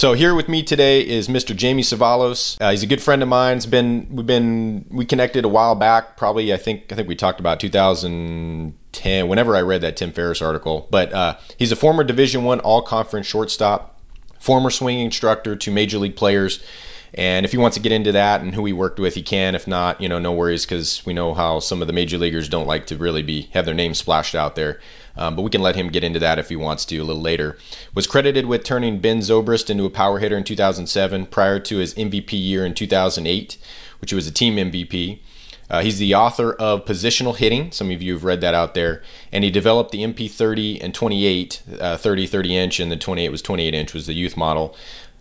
So here with me today is Mr. Jamie Cevallos. Uh, he's a good friend of mine. Been we've been we connected a while back. Probably I think I think we talked about 2010. Whenever I read that Tim Ferriss article, but uh, he's a former Division One All Conference shortstop, former swing instructor to major league players. And if he wants to get into that and who he worked with, he can. If not, you know, no worries because we know how some of the major leaguers don't like to really be have their name splashed out there. Um, but we can let him get into that if he wants to a little later. Was credited with turning Ben Zobrist into a power hitter in 2007 prior to his MVP year in 2008, which was a team MVP. Uh, he's the author of Positional Hitting. Some of you have read that out there. And he developed the MP30 and 28, uh, 30, 30 inch, and the 28 was 28 inch, was the youth model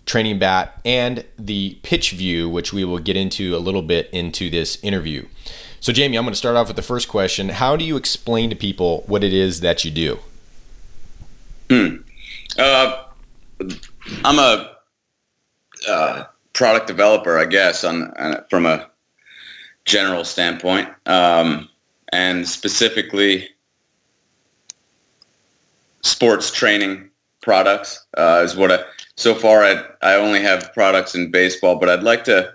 training bat, and the pitch view, which we will get into a little bit into this interview. So, Jamie, I'm going to start off with the first question. How do you explain to people what it is that you do? Hmm. Uh, I'm a uh, product developer, I guess, on, on, from a general standpoint, um, and specifically sports training products uh, is what I so far I I only have products in baseball, but I'd like to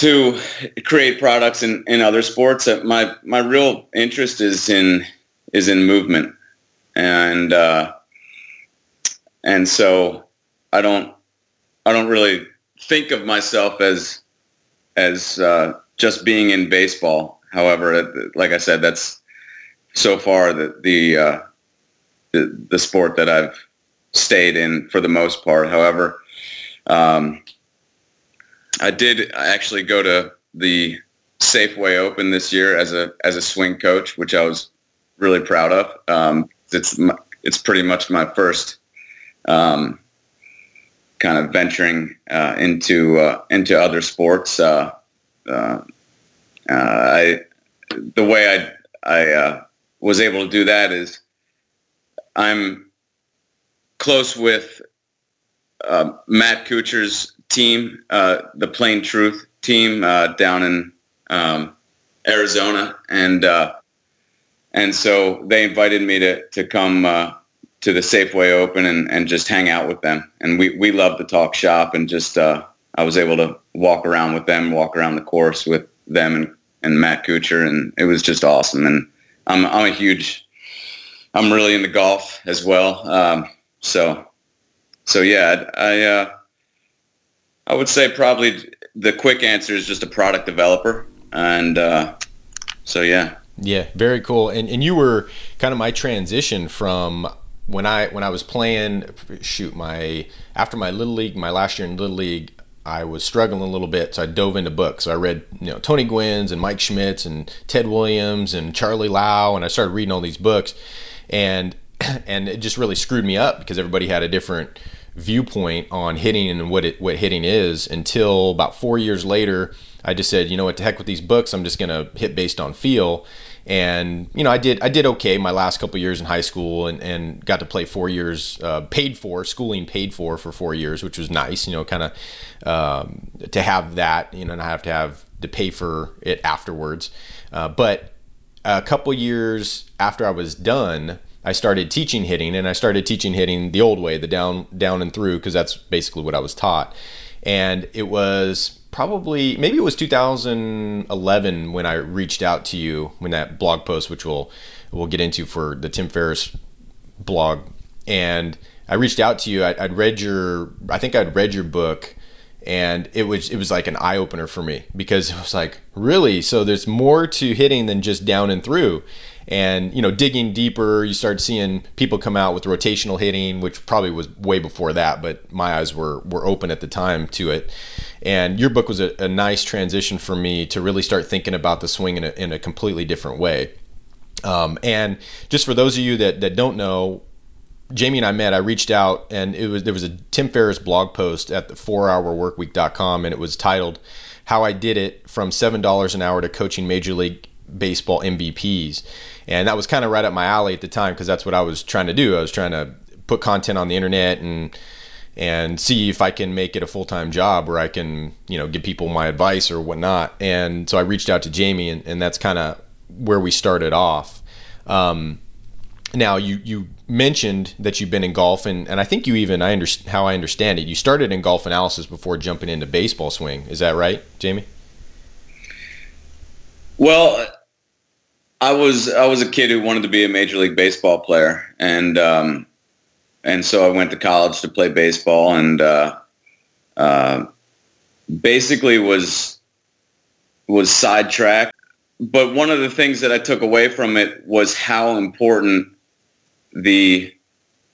to create products in, in other sports. Uh, my my real interest is in is in movement, and uh, and so I don't I don't really think of myself as as uh, just being in baseball. However, like I said, that's so far the the, uh, the the sport that I've stayed in for the most part. However, um, I did actually go to the Safeway Open this year as a as a swing coach, which I was really proud of. Um, it's it's pretty much my first um, kind of venturing uh, into uh, into other sports. Uh, uh, uh I the way I I uh, was able to do that is I'm close with Matt Kuchar's team, uh, the Plane Truth team uh, down in um, Arizona, and uh, and so they invited me to to come uh, to the Safeway Open and, and just hang out with them. And we we love to talk shop, and just uh, I was able to walk around with them, walk around the course with them and, and Matt Kuchar, and it was just awesome. And I'm I'm a huge I'm really into golf as well. Um, so, so yeah, I, uh, I would say probably the quick answer is just a product developer. And, uh, so yeah. Yeah, very cool. And, and you were kind of my transition from when I, when I was playing, shoot, my, after my little league, my last year in little league, I was struggling a little bit, so I dove into books. So I read, you know, Tony Gwynn's and Mike Schmidt's and Ted Williams and Charlie Lau, and I started reading all these books, and and it just really screwed me up because everybody had a different viewpoint on hitting and what it what hitting is until about four years later I just said you know what to heck with these books. I'm just gonna hit based on feel. And you know I did I did okay my last couple years in high school and, and got to play four years uh, paid for schooling paid for for four years which was nice you know kind of um, to have that you know and I have to have to pay for it afterwards. Uh, but a couple years after I was done I started teaching hitting, and I started teaching hitting the old way, the down down and through, because that's basically what I was taught. And it was probably maybe it was 2011 when I reached out to you when that blog post, which we'll we'll get into for the Tim Ferriss blog, and I reached out to you. I, would read your, I think I'd read your book, and it was it was like an eye opener for me because it was like really so there's more to hitting than just down and through and you know digging deeper you start seeing people come out with rotational hitting which probably was way before that but my eyes were were open at the time to it and your book was a, a nice transition for me to really start thinking about the swing in a, in a completely different way um, and just for those of you that, that don't know Jamie and I met. I reached out, and it was there was a Tim Ferriss blog post at the 4hourworkweek.com, and it was titled "How I Did It from Seven Dollars an Hour to Coaching Major League Baseball MVPs." and that was kind of right up my alley at the time because that's what I was trying to do. I was trying to put content on the internet and and see if I can make it a full time job where I can you know give people my advice or whatnot. And so I reached out to Jamie, and, and that's kind of where we started off. Um, now you you mentioned that you've been in golf, and, and I think you even I understand how I understand it. You started in golf analysis before jumping into baseball swing. Is that right, Jamie? Well, I was I was a kid who wanted to be a major league baseball player, and um, and so I went to college to play baseball, and uh, uh, basically was was sidetracked. But one of the things that I took away from it was how important the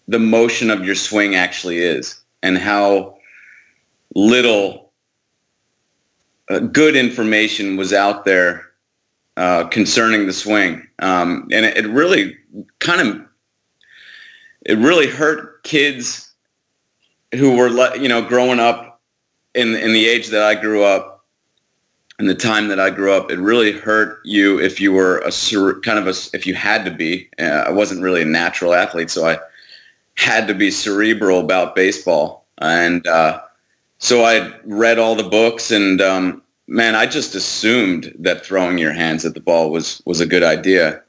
the motion of your swing actually is and how little uh, good information was out there uh, concerning the swing um, and it, it really kind of it really hurt kids who were you know growing up in in the age that I grew up in the time that I grew up, it really hurt you if you were a kind of a if you had to be. Uh, I wasn't really a natural athlete, so I had to be cerebral about baseball, and uh, so I read all the books, and um, man, I just assumed that throwing your hands at the ball was was a good idea.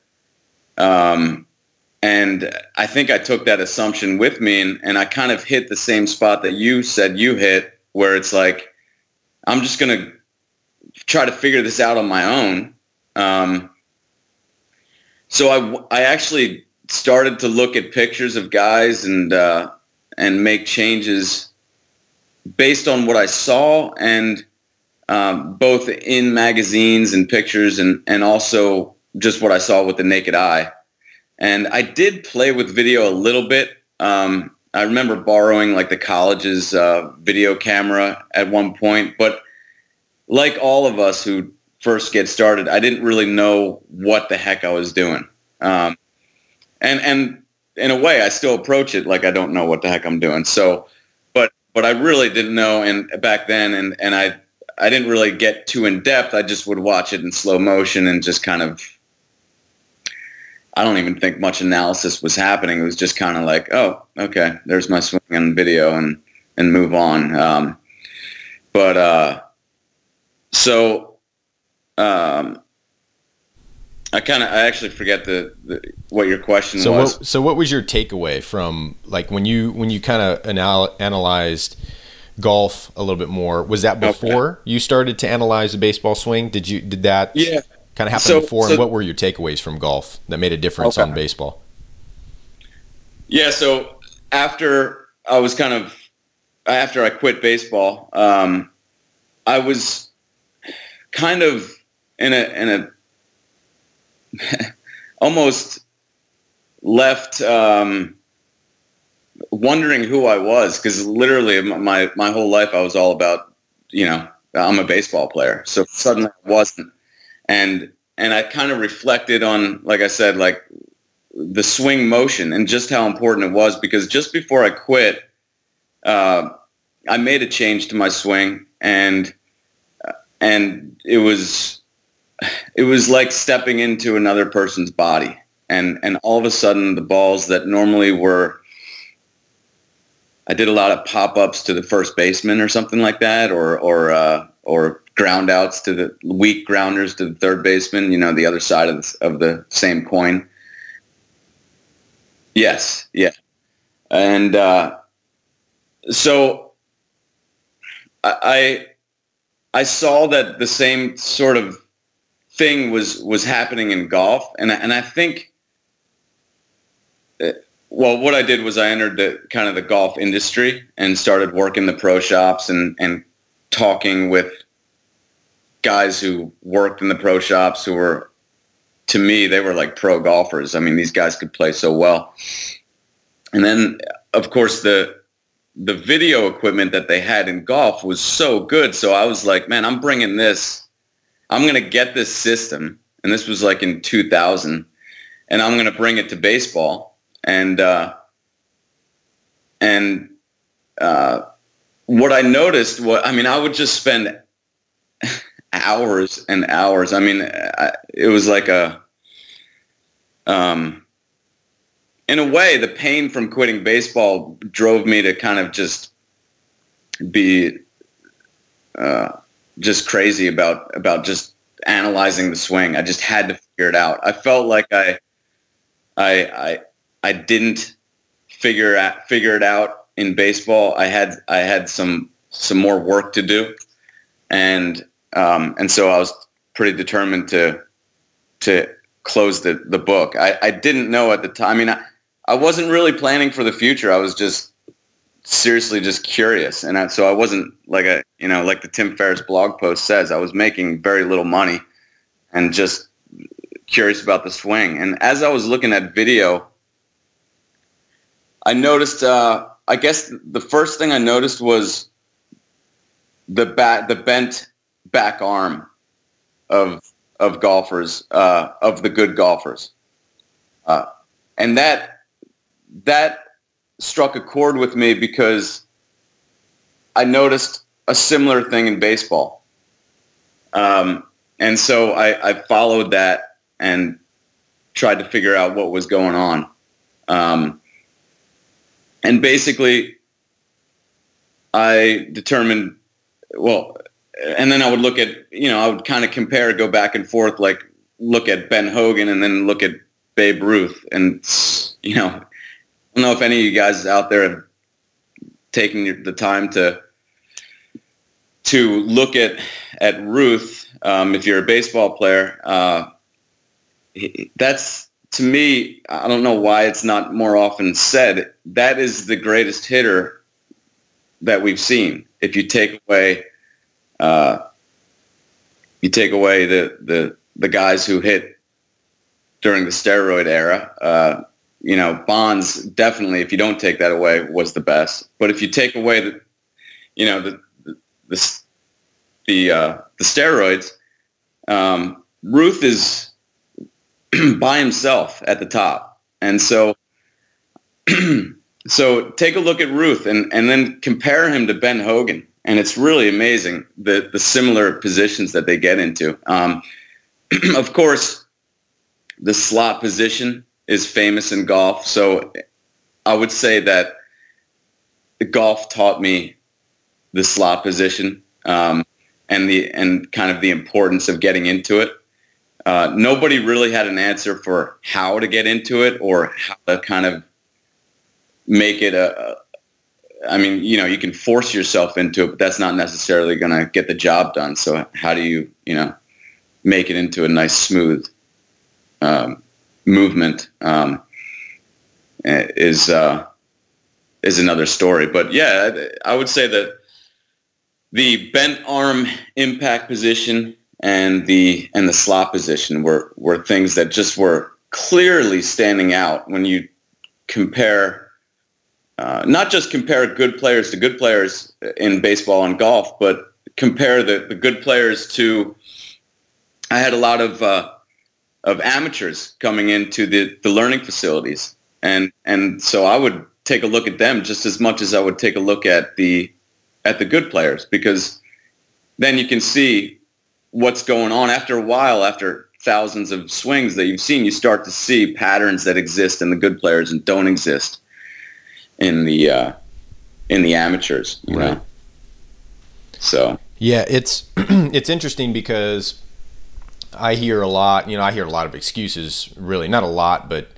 Um, and I think I took that assumption with me, and, and I kind of hit the same spot that you said you hit, where it's like I'm just gonna try to figure this out on my own. Um, so I, I actually started to look at pictures of guys and uh, and make changes based on what I saw and um, both in magazines and pictures and, and also just what I saw with the naked eye. And I did play with video a little bit. Um, I remember borrowing like the college's uh, video camera at one point, but like all of us who first get started, I didn't really know what the heck I was doing. Um, and and in a way, I still approach it like I don't know what the heck I'm doing. So, but but I really didn't know, and back then, and and I I didn't really get too in depth. I just would watch it in slow motion and just kind of. I don't even think much analysis was happening. It was just kind of like, oh, okay, there's my swing on video, and and move on. Um, but uh, so, um, I kind of I actually forget the, the, what your question so was. What, so what was your takeaway from like when you when you kind of anal- analyzed golf a little bit more? Was that before okay. you started to analyze the baseball swing? Did you did that yeah. kind of happen so, before? So, and what were your takeaways from golf that made a difference okay. on baseball? Yeah, so after I was kind of after I quit baseball, um, I was kind of in a in a almost left um, wondering who I was because literally my my whole life I was all about you know I'm a baseball player. So suddenly I wasn't. And and I kind of reflected on like I said like the swing motion and just how important it was because just before I quit uh, I made a change to my swing and and it was it was like stepping into another person's body. And and all of a sudden the balls that normally were I did a lot of pop-ups to the first baseman or something like that or or uh, or ground outs to the weak grounders to the third baseman, you know, the other side of the, of the same coin. Yes, yeah. And uh, so I I saw that the same sort of thing was was happening in golf, and and I think, uh, well, what I did was I entered the kind of the golf industry and started working the pro shops and and talking with guys who worked in the pro shops who were to me they were like pro golfers. I mean, these guys could play so well. And then of course the the video equipment that they had in golf was so good. So I was like, man, I'm bringing this. I'm going to get this system. And this was like in 2000. And I'm going to bring it to baseball. And, uh, and, uh, what I noticed was, I mean, I would just spend hours and hours. I mean, I, it was like a, um, in a way, the pain from quitting baseball drove me to kind of just be uh, just crazy about about just analyzing the swing. I just had to figure it out. I felt like I I I I didn't figure out figure it out in baseball. I had I had some some more work to do, and um, and so I was pretty determined to to close the the book. I, I didn't know at the time. I mean, I, I wasn't really planning for the future. I was just seriously just curious, and I, so I wasn't like a you know like the Tim Ferriss blog post says. I was making very little money, and just curious about the swing. And as I was looking at video, I noticed. Uh, I guess the first thing I noticed was the bat, the bent back arm of of golfers, uh, of the good golfers, uh, and that that struck a chord with me because I noticed a similar thing in baseball, um, and so I, I, followed that and tried to figure out what was going on, um, and basically, I determined well and then I would look at, you know, I would kind of compare, go back and forth, like look at Ben Hogan and then look at Babe Ruth. And, you know, I don't know if any of you guys out there have taken the time to to look at at Ruth. Um, if you're a baseball player, uh, that's to me. I don't know why it's not more often said. That is the greatest hitter that we've seen. If you take away uh, you take away the, the, the guys who hit during the steroid era. Uh, you know, Bonds definitely, if you don't take that away, was the best. But if you take away the, you know, the the the, uh, the steroids, um, Ruth is by himself at the top, and so so take a look at Ruth and and then compare him to Ben Hogan and it's really amazing the the similar positions that they get into. Um, of course, the slot position is famous in golf, so I would say that the golf taught me the slot position um, and the and kind of the importance of getting into it. Uh, nobody really had an answer for how to get into it or how to kind of make it a, I mean, you know, you can force yourself into it, but that's not necessarily going to get the job done. So how do you, you know, make it into a nice, smooth um, movement um, is uh, is another story. But yeah, I would say that the bent arm impact position and the and the slot position were were things that just were clearly standing out when you compare uh, not just compare good players to good players in baseball and golf, but compare the, the good players to. I had a lot of uh, of amateurs coming into the, the learning facilities, and and so I would take a look at them just as much as I would take a look at the at the good players because then you can see what's going on after a while after thousands of swings that you've seen you start to see patterns that exist in the good players and don't exist in the uh, in the amateurs. You right. Know? So yeah, it's it's interesting because I hear a lot. You know, I hear a lot of excuses. Really, not a lot, but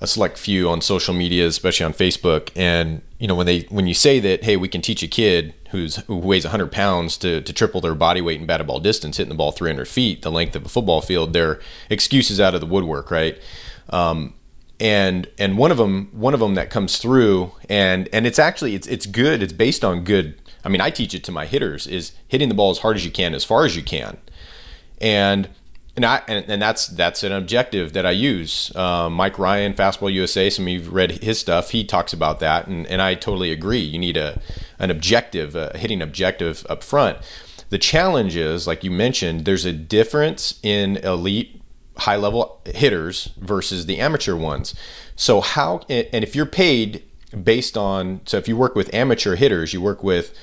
a select few on social media, especially on Facebook. And you know, when they when you say that, hey, we can teach a kid who's who weighs 100 pounds to, to triple their body weight in batted ball distance, hitting the ball 300 feet, the length of a football field, their excuses out of the woodwork, right? Um, and and one of them one of them that comes through and and it's actually it's it's good it's based on good i mean i teach it to my hitters is hitting the ball as hard as you can as far as you can and and I and, and that's that's an objective that I use. Um, Mike Ryan, Fastball USA. Some of you've read his stuff. He talks about that, and, and I totally agree. You need a an objective, a hitting objective up front. The challenge is, like you mentioned, there's a difference in elite high level hitters versus the amateur ones. So how and if you're paid based on so if you work with amateur hitters, you work with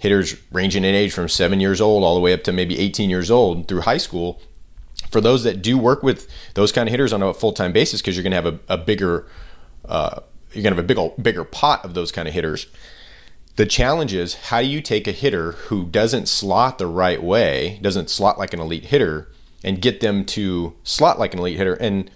hitters ranging in age from 7 years old all the way up to maybe 18 years old through high school. For those that do work with those kind of hitters on a full-time basis because you're going to have a, a bigger uh, you're going to have a big bigger pot of those kind of hitters. The challenge is how do you take a hitter who doesn't slot the right way, doesn't slot like an elite hitter, and get them to slot like an elite hitter. And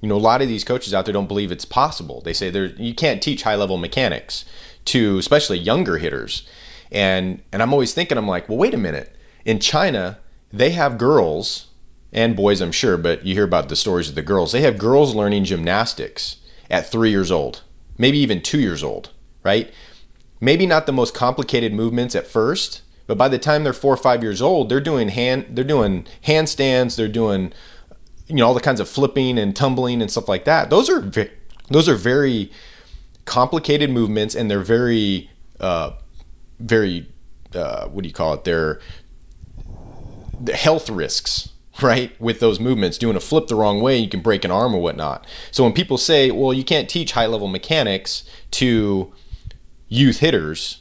you know, a lot of these coaches out there don't believe it's possible. They say there you can't teach high level mechanics to especially younger hitters. And and I'm always thinking I'm like, well, wait a minute. In China, they have girls and boys, I'm sure, but you hear about the stories of the girls. They have girls learning gymnastics at three years old, maybe even two years old, right? Maybe not the most complicated movements at first, but by the time they're four or five years old, they're doing hand they're doing handstands, they're doing you know all the kinds of flipping and tumbling and stuff like that. Those are those are very complicated movements, and they're very uh, very uh, what do you call it? They're the health risks right with those movements doing a flip the wrong way you can break an arm or whatnot. So when people say well you can't teach high level mechanics to youth hitters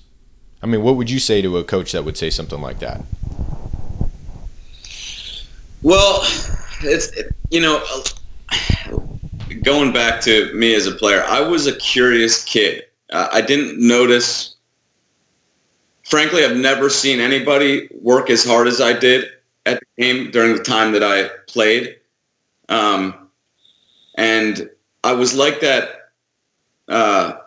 i mean what would you say to a coach that would say something like that? Well it's you know going back to me as a player i was a curious kid. Uh, i didn't notice frankly i've never seen anybody work as hard as i did at the game during the time that I played. Um, and I was like that uh,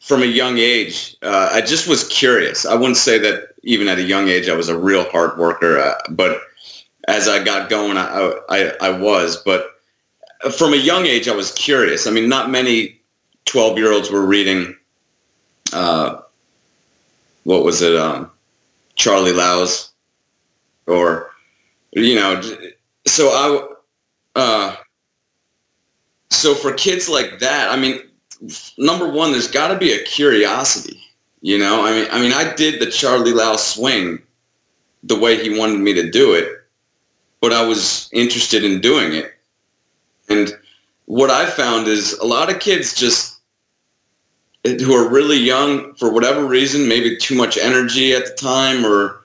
from a young age. Uh, I just was curious. I wouldn't say that even at a young age I was a real hard worker, uh, but as I got going, I, I, I was. But from a young age, I was curious. I mean, not many 12 year olds were reading, uh, what was it, um, Charlie Lau's or you know, so I, uh, so for kids like that, I mean, number one, there's got to be a curiosity. You know, I mean, I mean, I did the Charlie Lau swing the way he wanted me to do it, but I was interested in doing it. And what I found is a lot of kids just who are really young for whatever reason, maybe too much energy at the time or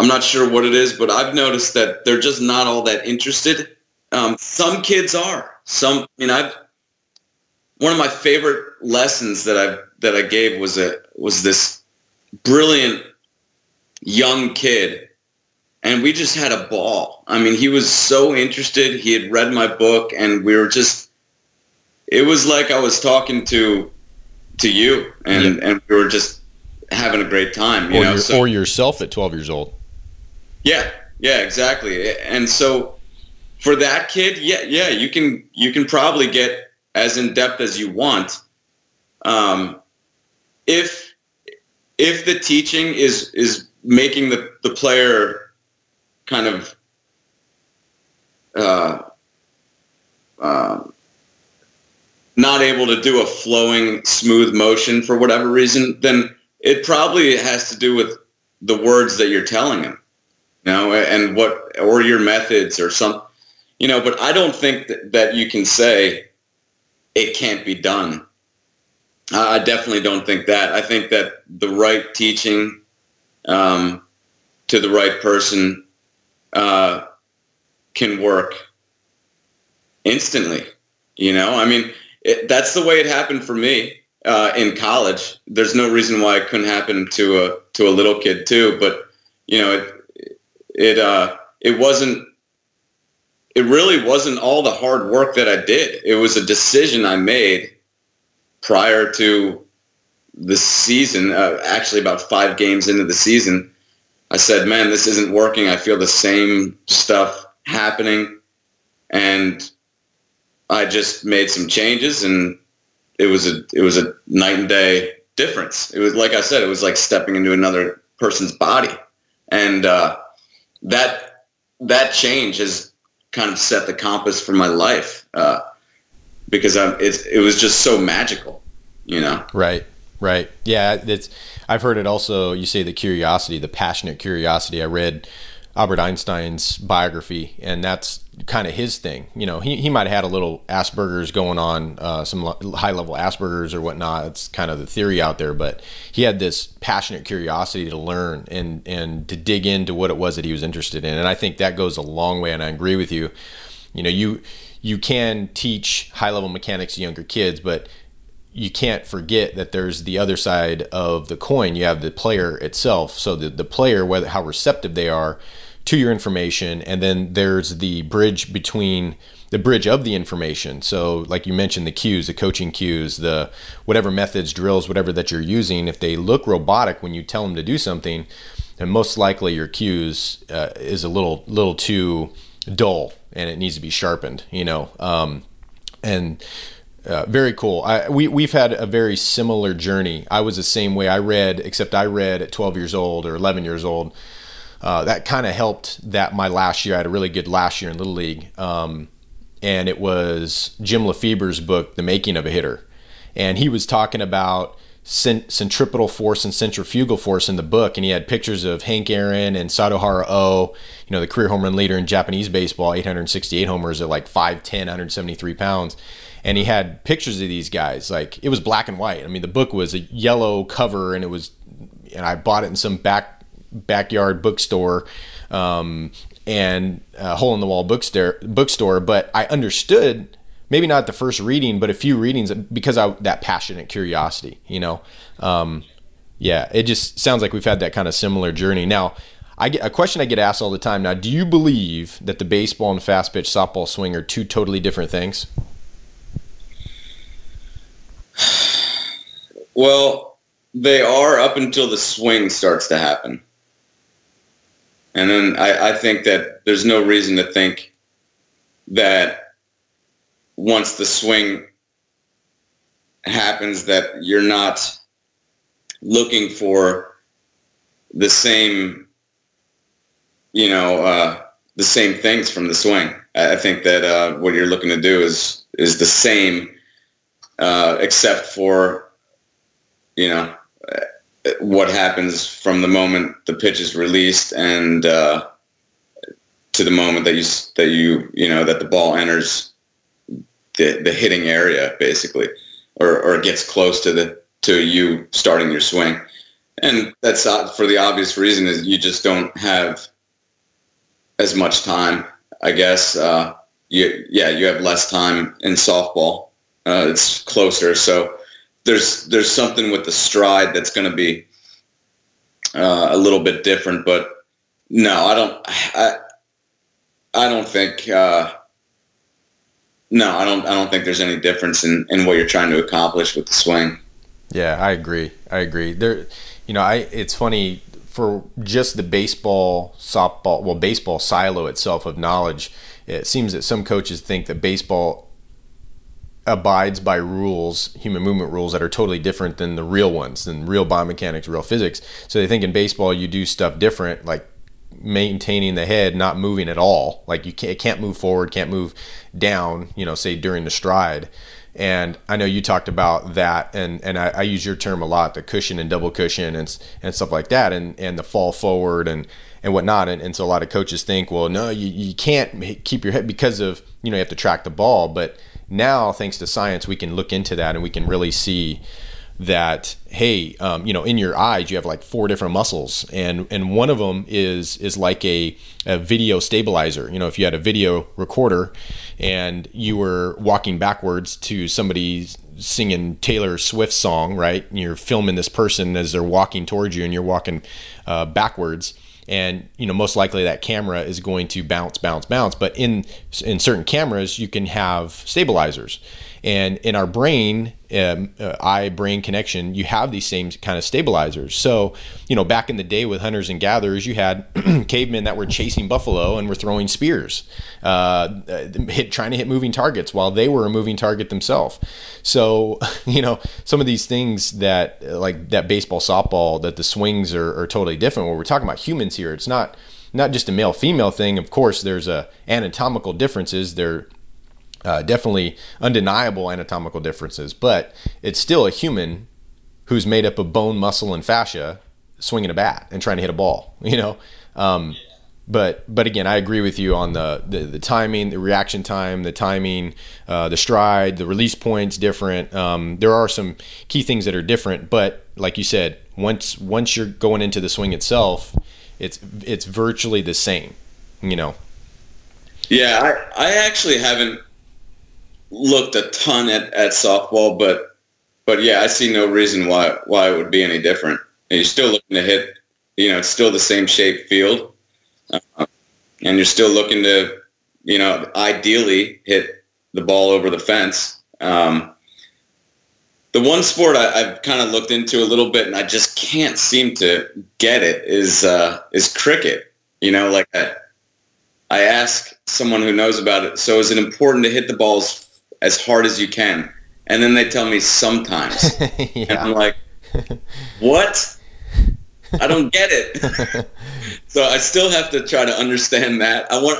I'm not sure what it is, but I've noticed that they're just not all that interested. Um, some kids are. Some, I mean, I've one of my favorite lessons that I that I gave was a was this brilliant young kid, and we just had a ball. I mean, he was so interested. He had read my book, and we were just. It was like I was talking to to you, and yeah. and we were just having a great time. You or know, so, or yourself at 12 years old. Yeah, yeah, exactly. And so for that kid, yeah, yeah, you can you can probably get as in depth as you want. Um, if if the teaching is is making the the player kind of uh, uh, not able to do a flowing, smooth motion for whatever reason, then it probably has to do with the words that you're telling him you know, and what or your methods or some, you know. But I don't think that, that you can say it can't be done. I definitely don't think that. I think that the right teaching um, to the right person uh, can work instantly. You know, I mean, it, that's the way it happened for me uh, in college. There's no reason why it couldn't happen to a to a little kid too. But you know, it, it uh, it wasn't it really wasn't all the hard work that I did. It was a decision I made prior to the season. Uh, actually, about five games into the season, I said, "Man, this isn't working. I feel the same stuff happening," and I just made some changes, and it was a it was a night and day difference. It was like I said, it was like stepping into another person's body, and uh, that that change has kind of set the compass for my life uh, because I'm, it's, it was just so magical, you know? Right. Right. Yeah. It's, I've heard it also, you say the curiosity, the passionate curiosity. I read Albert Einstein's biography, and that's kind of his thing. You know, he, he might have had a little Asperger's going on, uh, some high level Asperger's or whatnot. It's kind of the theory out there, but he had this passionate curiosity to learn and and to dig into what it was that he was interested in. And I think that goes a long way. And I agree with you. You know, you you can teach high level mechanics to younger kids, but you can't forget that there's the other side of the coin. You have the player itself. So the, the player, whether how receptive they are to your information, and then there's the bridge between the bridge of the information. So, like you mentioned, the cues, the coaching cues, the whatever methods, drills, whatever that you're using, if they look robotic when you tell them to do something, then most likely your cues uh, is a little little too dull and it needs to be sharpened. You know, um, and uh, very cool. I, we we've had a very similar journey. I was the same way. I read, except I read at 12 years old or 11 years old. Uh, that kind of helped that my last year. I had a really good last year in Little League. Um, and it was Jim Lefebvre's book, The Making of a Hitter. And he was talking about centripetal force and centrifugal force in the book. And he had pictures of Hank Aaron and Sadaharu Oh, you know, the career home run leader in Japanese baseball, 868 homers at like 5'10, 173 pounds. And he had pictures of these guys. Like it was black and white. I mean, the book was a yellow cover and it was, and I bought it in some back backyard bookstore. Um, and a hole in the wall bookstore bookstore but i understood maybe not the first reading but a few readings because i that passionate curiosity you know um, yeah it just sounds like we've had that kind of similar journey now I get a question I get asked all the time now. Do you believe that the baseball and fast pitch softball swing are two totally different things? Well, they are up until the swing starts to happen. And then I, I think that there's no reason to think that once the swing happens that you're not looking for the same you know uh, the same things from the swing. I think that uh, what you're looking to do is is the same uh, except for you know what happens from the moment the pitch is released and uh, to the moment that you that you you know that the ball enters the the hitting area basically or or gets close to the to you starting your swing. And that's for the obvious reason is you just don't have as much time i guess uh, you yeah you have less time in softball. Uh, it's closer so there's there's something with the stride that's going to be uh, a little bit different. But no, I don't. I I don't think. Uh, no, I don't. I don't think there's any difference in, in what you're trying to accomplish with the swing. Yeah, I agree. I agree. There, you know, I. It's funny for just the baseball, softball, well, baseball silo itself of knowledge. It seems that some coaches think that baseball abides by rules, human movement rules that are totally different than the real ones, than real biomechanics, real physics. So they think in baseball you do stuff different, like maintaining the head, not moving at all. Like you can't, can't move forward, can't move down. You know, say during the stride. And I know you talked about that, and, and I, I use your term a lot, the cushion and double cushion and and stuff like that, and, and the fall forward and and whatnot. And, and so a lot of coaches think, well, no, you, you can't keep your head because of you know you have to track the ball, but now thanks to science we can look into that and we can really see that hey um, you know in your eyes you have like four different muscles. And and one of them is is like a, a video stabilizer. You know if you had a video recorder and you were walking backwards to somebody singing Taylor Swift song right and you're filming this person as they're walking towards you and you're walking uh, backwards and you know most likely that camera is going to bounce bounce bounce. But in in certain cameras you can have stabilizers and in our brain um, uh, eye brain connection you have these same kind of stabilizers. So you know back in the day with hunters and gatherers you had cavemen that were chasing buffalo and were throwing spears uh, hit, trying to hit moving targets while they were a moving target themselves. So you know some of these things that like that baseball softball that the swings are, are totally different. Where we're talking about humans here it's not not just a male female thing. Of course there's a anatomical differences. There uh, definitely undeniable anatomical differences, but it's still a human who's made up of bone, muscle, and fascia swinging a bat and trying to hit a ball. You know, um, but but again, I agree with you on the the, the timing, the reaction time, the timing, uh, the stride, the release points different. Um, there are some key things that are different, but like you said, once once you're going into the swing itself, it's it's virtually the same. You know. Yeah, I, I actually haven't looked a ton at, at softball, but but yeah, I see no reason why why it would be any different. And you're still looking to hit, you know, it's still the same shape field. Uh, and you're still looking to, you know, ideally hit the ball over the fence. Um, the one sport I, have kind of looked into a little bit, and I just can't seem to get it is uh, is cricket. You know, like I, I ask someone who knows about it. So is it important to hit the balls as hard as you can? And then they tell me sometimes, yeah. and I'm like, what? I don't get it. so I still have to try to understand that. I want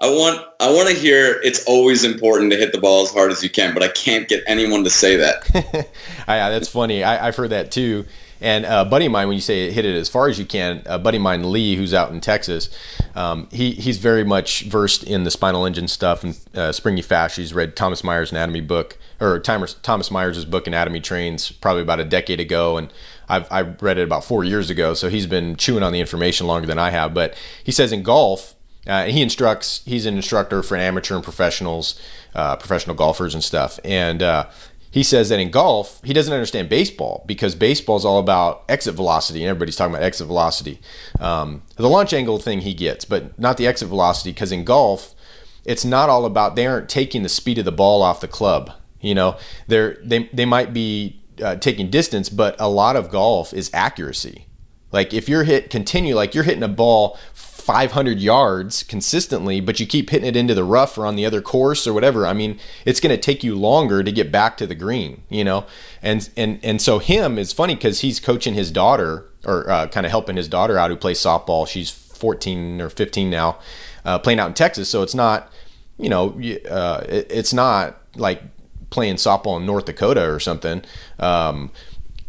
I want I want to hear it's always important to hit the ball as hard as you can, but I can't get anyone to say that. Ah, yeah, that's funny. I, have heard that too. And a buddy of mine, when you say hit it as far as you can, a buddy of mine, Lee, who's out in Texas, um, he he's very much versed in the spinal engine stuff and uh, springy fascia. He's read Thomas Myers' anatomy book or Thomas Myers' book Anatomy Trains probably about a decade ago, and I've I read it about four years ago. So he's been chewing on the information longer than I have. But he says in golf, uh, he instructs. He's an instructor for amateur and professionals, uh, professional golfers and stuff. And uh, he says that in golf, he doesn't understand baseball because baseball is all about exit velocity, and everybody's talking about exit velocity. Um, the launch angle thing he gets, but not the exit velocity because in golf, it's not all about they aren't taking the speed of the ball off the club. You know, they're they they might be uh, taking distance, but a lot of golf is accuracy. Like if you're hit continue, like you're hitting a ball 500 yards consistently, but you keep hitting it into the rough or on the other course or whatever, I mean, it's going to take you longer to get back to the green, you know? And, and, and so him is funny because he's coaching his daughter or uh, kind of helping his daughter out who plays softball. She's 14 or 15 now, uh, playing out in Texas. So it's not, you know, uh, it, it's not like playing softball in North Dakota or something. Um,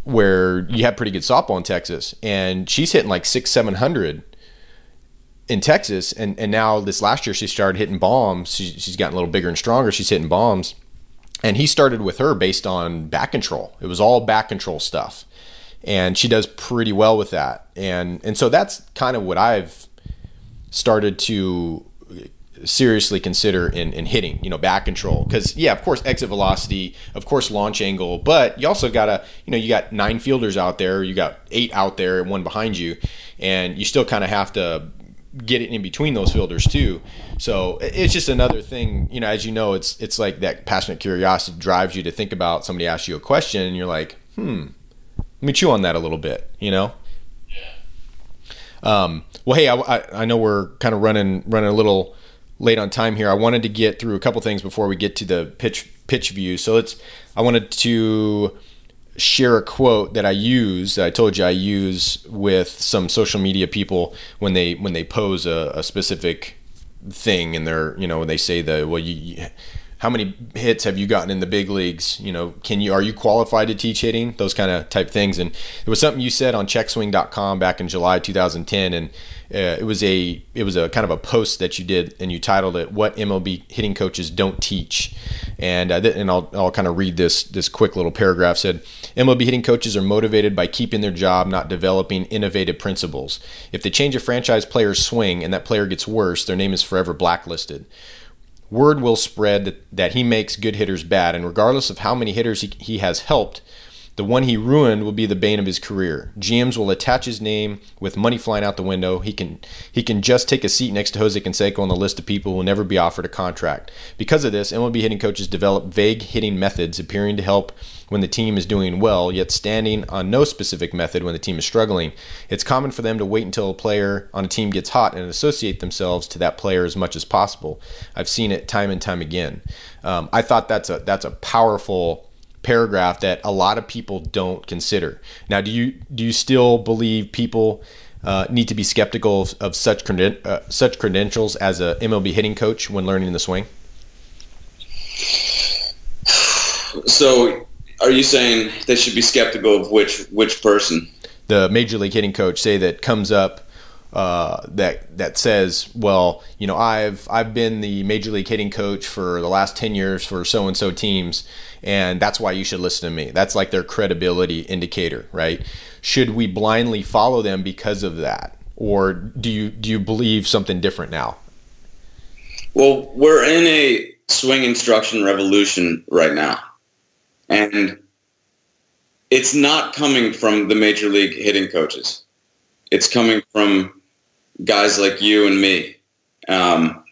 where you have pretty good softball in Texas, and she's hitting like six, seven hundred in Texas, and, and now this last year she started hitting bombs. She, she's gotten a little bigger and stronger. She's hitting bombs, and he started with her based on back control. It was all back control stuff, and she does pretty well with that. And and so that's kind of what I've started to seriously consider in, in hitting, you know, back control. Because yeah, of course, exit velocity, of course, launch angle, but you also gotta, you know, you got nine fielders out there, you got eight out there, and one behind you, and you still kind of have to get it in between those fielders too. So it's just another thing, you know, as you know, it's it's like that passionate curiosity drives you to think about somebody asks you a question and you're like, hmm, let me chew on that a little bit, you know? Um, well, hey, I, I, I know we're kind of running running a little late on time here. I wanted to get through a couple things before we get to the pitch pitch view. So let's. I wanted to share a quote that I use that I told you I use with some social media people when they when they pose a, a specific thing and they're you know when they say the well you how many hits have you gotten in the big leagues? You know can you are you qualified to teach hitting? Those kind of type things. And it was something you said on checkswing.com back in July 2010 and uh, it was a it was a kind of a post that you did and you titled it what MLB hitting coaches don't teach. And uh, th- and I'll, I'll kind of read this this quick little paragraph. Said MLB hitting coaches are motivated by keeping their job not developing innovative principles. If they change a franchise player's swing and that player gets worse their name is forever blacklisted word will spread that, that he makes good hitters bad. And regardless of how many hitters he, he has helped the one he ruined will be the bane of his career. GMs will attach his name with money flying out the window. He can he can just take a seat next to Jose Canseco on the list of people who will never be offered a contract. Because of this, MLB hitting coaches develop vague hitting methods appearing to help when the team is doing well, yet standing on no specific method when the team is struggling. It's common for them to wait until a player on a team gets hot and associate themselves to that player as much as possible. I've seen it time and time again. Um, I thought that's a that's a powerful paragraph that a lot of people don't consider. Now, do you do you still believe people uh, need to be skeptical of, of such creden- uh, such credentials as a MLB hitting coach when learning the swing? So, are you saying they should be skeptical of which which person? The major league hitting coach say that comes up uh, that that says, well, you know, I've I've been the major league hitting coach for the last ten years for so and so teams, and that's why you should listen to me. That's like their credibility indicator, right? Should we blindly follow them because of that, or do you do you believe something different now? Well, we're in a swing instruction revolution right now, and it's not coming from the major league hitting coaches. It's coming from guys like you and me um,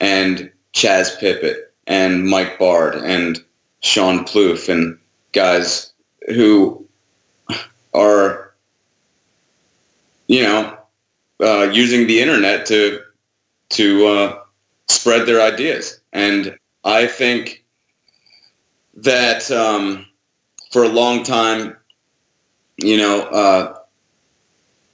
and Chas Pippitt and Mike Bard and Sean Plouffe and guys who are, you know, uh, using the internet to to uh, spread their ideas. And I think that um, for a long time, you know, uh,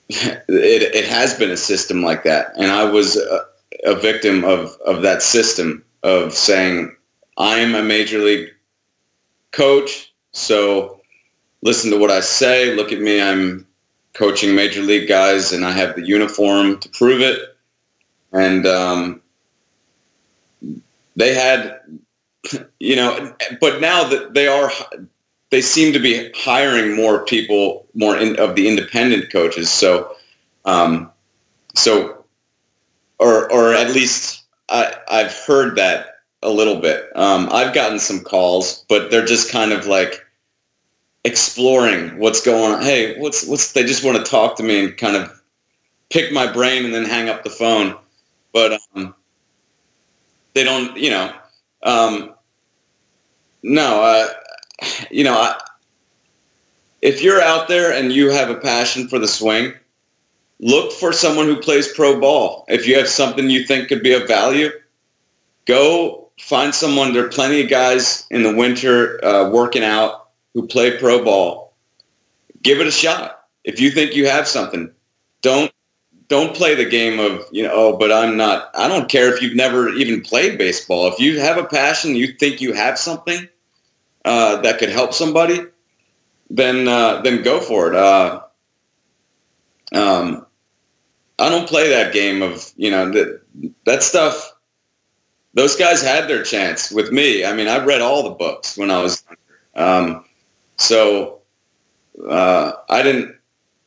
it, it has been a system like that. And I was a, a victim of, of that system of saying, I'm a major league coach, so listen to what I say. Look at me. I'm coaching major league guys, and I have the uniform to prove it. And um, they had, you know, but now that they are, they seem to be hiring more people, more in, of the independent coaches. So, um, so, or or at least I, I've heard that a little bit. Um, I've gotten some calls, but they're just kind of like exploring what's going on. Hey, what's what's? They just want to talk to me and kind of pick my brain and then hang up the phone. But um, they don't, you know. Um, no, uh, you know, I, if you're out there and you have a passion for the swing, look for someone who plays pro ball. If you have something you think could be of value, go find someone. There are plenty of guys in the winter uh, working out who play pro ball. Give it a shot. If you think you have something, don't don't play the game of you know. Oh, but I'm not. I don't care if you've never even played baseball. If you have a passion, you think you have something uh, that could help somebody, then uh, then go for it. Uh, um, I don't play that game of you know that that stuff those guys had their chance with me. I mean, I read all the books when I was, um, so uh, I didn't.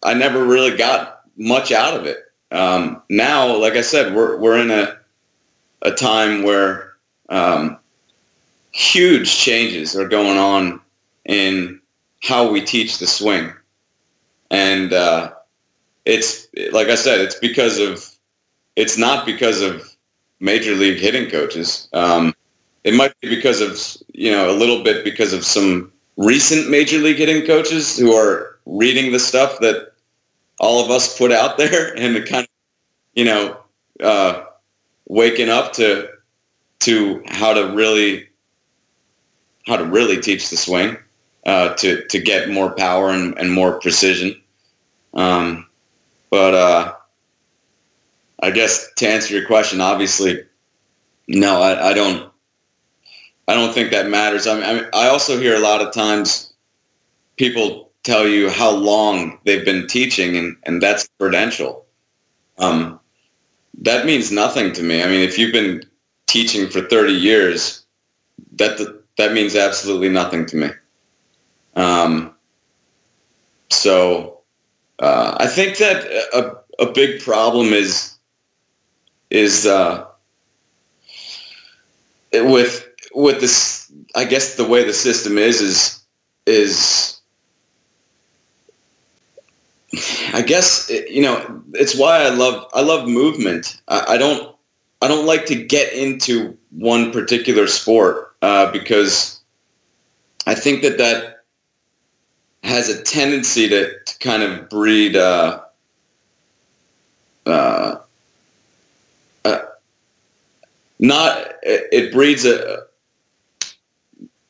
I never really got much out of it. Um, now, like I said, we're we're in a a time where um, huge changes are going on in how we teach the swing, and uh, it's like I said, it's because of it's not because of major league hitting coaches. Um, it might be because of you know a little bit because of some recent major league hitting coaches who are reading the stuff that all of us put out there and kind of you know uh, waking up to to how to really how to really teach the swing uh, to to get more power and, and more precision. Um, but uh, I guess to answer your question, obviously, no, I, I don't. I don't think that matters. I mean, I, also hear a lot of times people tell you how long they've been teaching, and, and that's credential. Um, that means nothing to me. I mean, if you've been teaching for 30 years, that that means absolutely nothing to me. Um, so uh, I think that a, a big problem is is uh, with with this. I guess the way the system is is is. I guess you know it's why I love I love movement. I, I don't I don't like to get into one particular sport uh, because I think that that has a tendency to, to kind of breed uh, uh, not it breeds a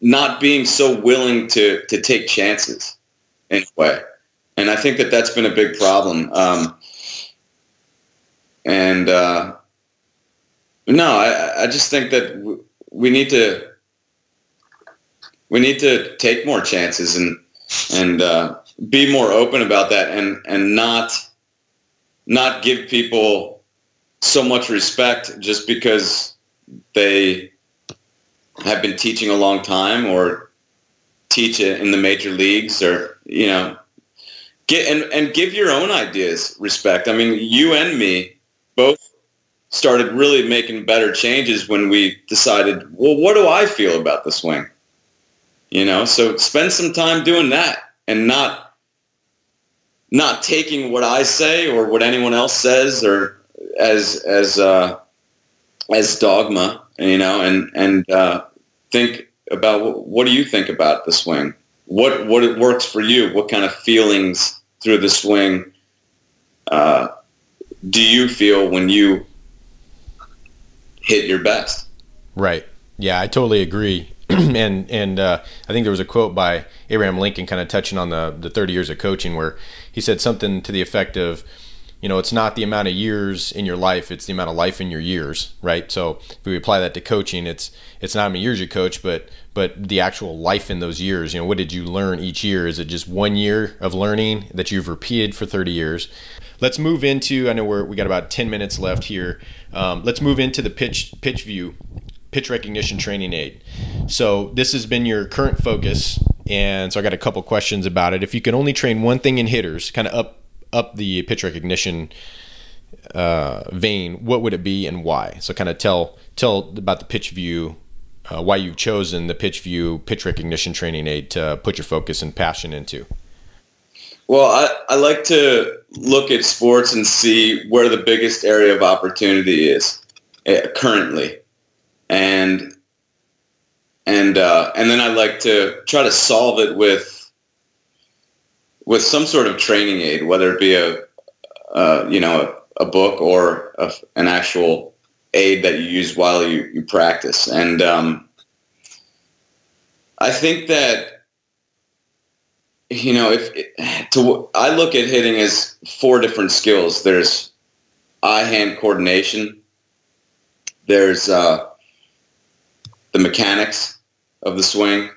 not being so willing to to take chances in a way, and I think that that's been a big problem. Um, and uh, no, I, I just think that we need to we need to take more chances and and uh, be more open about that and and not not give people so much respect just because they have been teaching a long time or teach it in the major leagues or you know get and, and give your own ideas respect. I mean you and me started really making better changes when we decided well what do i feel about the swing you know so spend some time doing that and not not taking what i say or what anyone else says or as as uh as dogma, you know, and and uh, think about what, do you think about the swing? What what it works for you? What kind of feelings through the swing uh, do you feel when you hit your best? Right. Yeah, I totally agree. and and uh, I think there was a quote by Abraham Lincoln, kind of touching on the the 30 years of coaching, where he said something to the effect of, you know, it's not the amount of years in your life; it's the amount of life in your years, right? So if we apply that to coaching, it's it's not how many years you coach, but but the actual life in those years. You know, what did you learn each year? Is it just one year of learning that you've repeated for 30 years? Let's move into. I know we're we got about 10 minutes left here. Um, let's move into the pitch pitch view pitch recognition training aid. So this has been your current focus, and so I got a couple questions about it. If you could only train one thing in hitters, kind of up up the pitch recognition uh, vein, what would it be and why? So kind of tell tell about the pitch view, uh, why you've chosen the pitch view pitch recognition training aid to put your focus and passion into. Well, I, I like to look at sports and see where the biggest area of opportunity is uh, currently and and uh, and then I like to try to solve it with with some sort of training aid, whether it be a you know a, a book or a, an actual aid that you use while you, you practice. And um, I think that you know if to I look at hitting as four different skills. There's eye hand coordination. There's uh, the mechanics of the swing.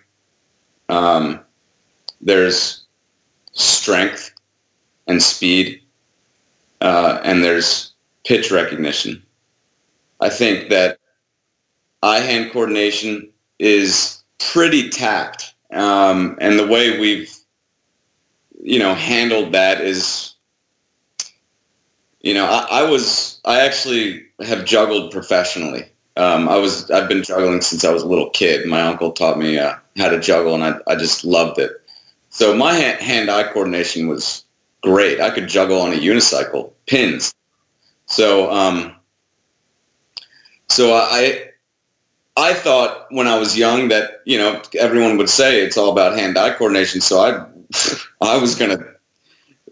Um, there's strength and speed, uh, and there's pitch recognition. I think that eye-hand coordination is pretty tapped, um, and the way we've, you know, handled that is, you know, I, I was I actually have juggled professionally um, I was I've been juggling since I was a little kid. My uncle taught me uh, how to juggle, and I, I just loved it. So my hand eye coordination was great. I could juggle on a unicycle, pins. So um, so I I thought when I was young that you know everyone would say it's all about hand eye coordination. So I I was gonna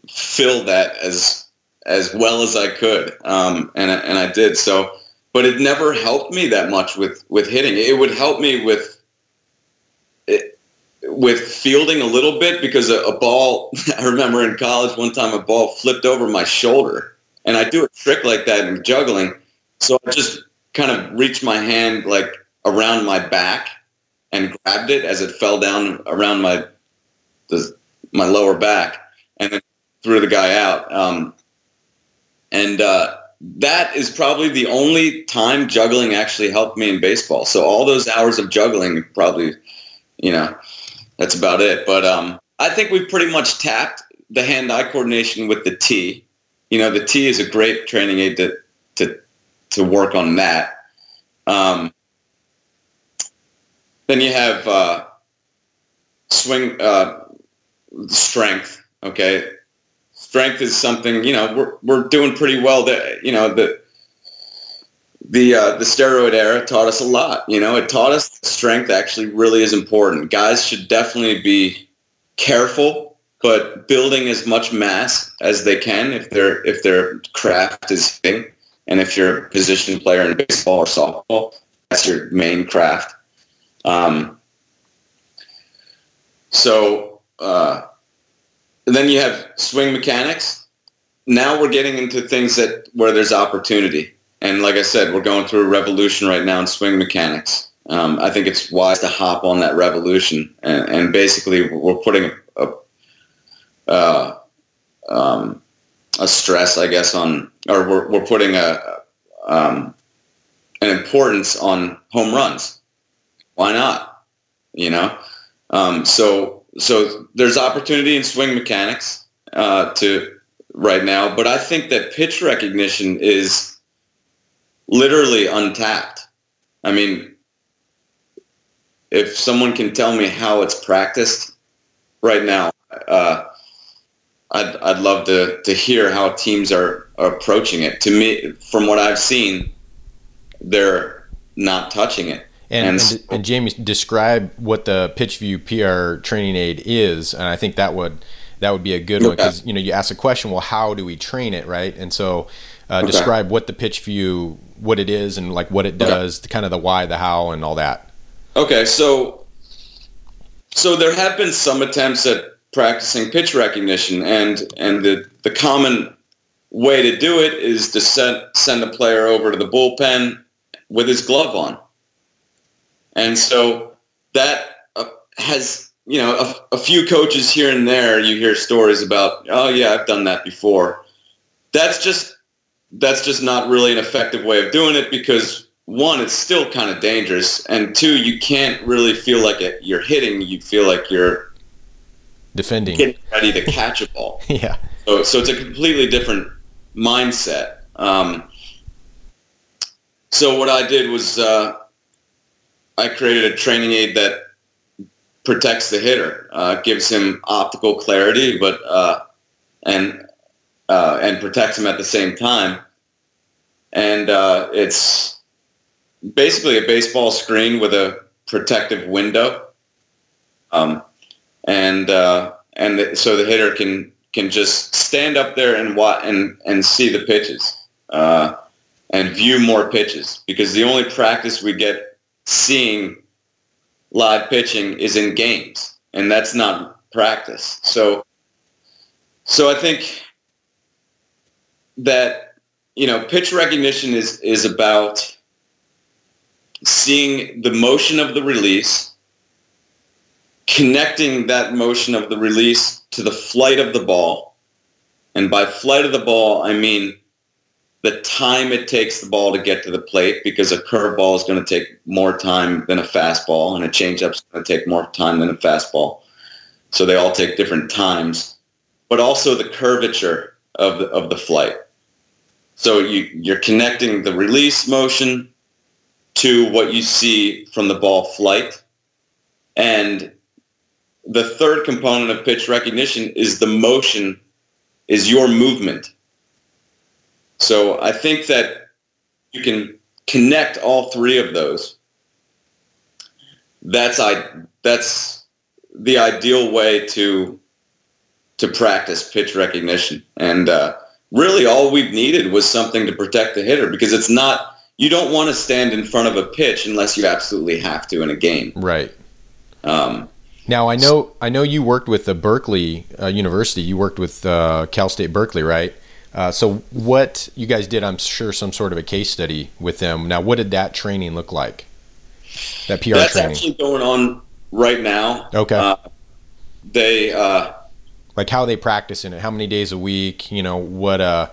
fill that as as well as I could, um, and and I did. So but it never helped me that much with with hitting. It would help me with it, with fielding a little bit because a, a, ball. I remember in college one time a ball flipped over my shoulder, and I do a trick like that in juggling. So I just kind of reached my hand like around my back and grabbed it as it fell down around my the, my lower back, and then threw the guy out. Um, and uh, that is probably the only time juggling actually helped me in baseball. So all those hours of juggling probably, you know, that's about it. But um, I think we've pretty much tapped the hand-eye coordination with the T. You know, the T is a great training aid to to to work on that. Um, then you have uh, swing uh, strength. Okay, strength is something you know we're we're doing pretty well. That you know the the uh, the steroid era taught us a lot. You know, it taught us strength actually really is important. Guys should definitely be careful, but building as much mass as they can if their if their craft is hitting, and if you're a position player in baseball or softball, that's your main craft. Um, so. Uh, then you have swing mechanics. Now we're getting into things that where there's opportunity. And like I said, we're going through a revolution right now in swing mechanics. Um, I think it's wise to hop on that revolution. And, and basically, we're putting a, a, uh, um, a stress, I guess, on, or we're, we're putting a, um, an importance on home runs. Why not? You know? Um, so so there's opportunity in swing mechanics uh, to right now, but I think that pitch recognition is literally untapped. I mean, if someone can tell me how it's practiced right now, uh, I'd, I'd love to, to hear how teams are, are approaching it. To me, from what I've seen, they're not touching it. And, and, and, and Jamie, describe what the PitchView PR training aid is, and I think that would that would be a good okay. one because you know you ask a question, well, how do we train it, right? And so uh, okay. describe what the PitchView, what it is, and like what it does, okay. kind of the why, the how, and all that. Okay, so so there have been some attempts at practicing pitch recognition, and and the the common way to do it is to send send the player over to the bullpen with his glove on, and so that uh, has you know a, a few coaches here and there you hear stories about oh yeah I've done that before. That's just that's just not really an effective way of doing it because one, it's still kind of dangerous, and two, you can't really feel like it, you're hitting. You feel like you're defending, getting ready to catch a ball. yeah. So, so it's a completely different mindset. Um, so what I did was uh, I created a training aid that protects the hitter, uh, gives him optical clarity, but uh, and uh, and protects him at the same time. And uh, it's basically a baseball screen with a protective window. Um, and uh, and the, so the hitter can can just stand up there and watch and and see the pitches uh, and view more pitches because the only practice we get seeing live pitching is in games and that's not practice. So so I think that you know pitch recognition is is about seeing the motion of the release, connecting that motion of the release to the flight of the ball. And by flight of the ball, I mean the time it takes the ball to get to the plate because a curveball is going to take more time than a fastball and a changeup is going to take more time than a fastball. So they all take different times, but also the curvature of the, of the flight. So you, you're connecting the release motion to what you see from the ball flight. And the third component of pitch recognition is the motion, is your movement. So I think that you can connect all three of those. That's I that's the ideal way to to practice pitch recognition. And uh, really, all we've needed was something to protect the hitter because it's not you don't want to stand in front of a pitch unless you absolutely have to in a game. Right. Um, now I know I know you worked with the Berkeley uh, University. You worked with uh, Cal State Berkeley, right? Uh, so what you guys did, I'm sure, some sort of a case study with them. Now, what did that training look like? That PR That's training. actually going on right now. Okay. Uh, they uh, like how they practice in it. How many days a week? You know what? Uh,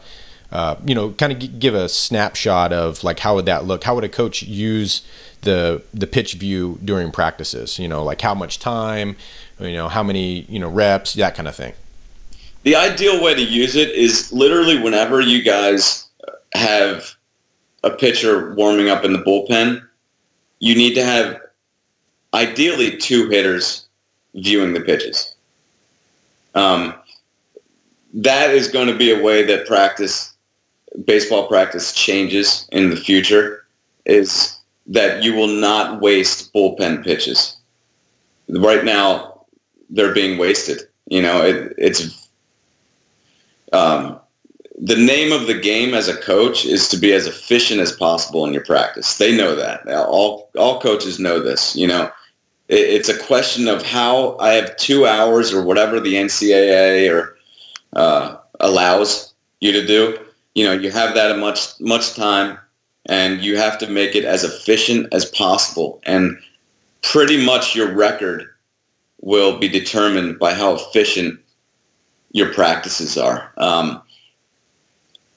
uh, you know, kind of g- give a snapshot of like how would that look? How would a coach use the the pitch view during practices? You know, like how much time, you know, how many you know reps, that kind of thing. The ideal way to use it is literally whenever you guys have a pitcher warming up in the bullpen, you need to have ideally two hitters viewing the pitches. Um, that is going to be a way that practice baseball practice changes in the future is that you will not waste bullpen pitches. Right now, they're being wasted. You know, it, it's um, the name of the game as a coach is to be as efficient as possible in your practice. They know that. All all coaches know this. You know, it, it's a question of how I have two hours or whatever the NCAA or uh, allows you to do you know you have that much much time and you have to make it as efficient as possible and pretty much your record will be determined by how efficient your practices are. Um,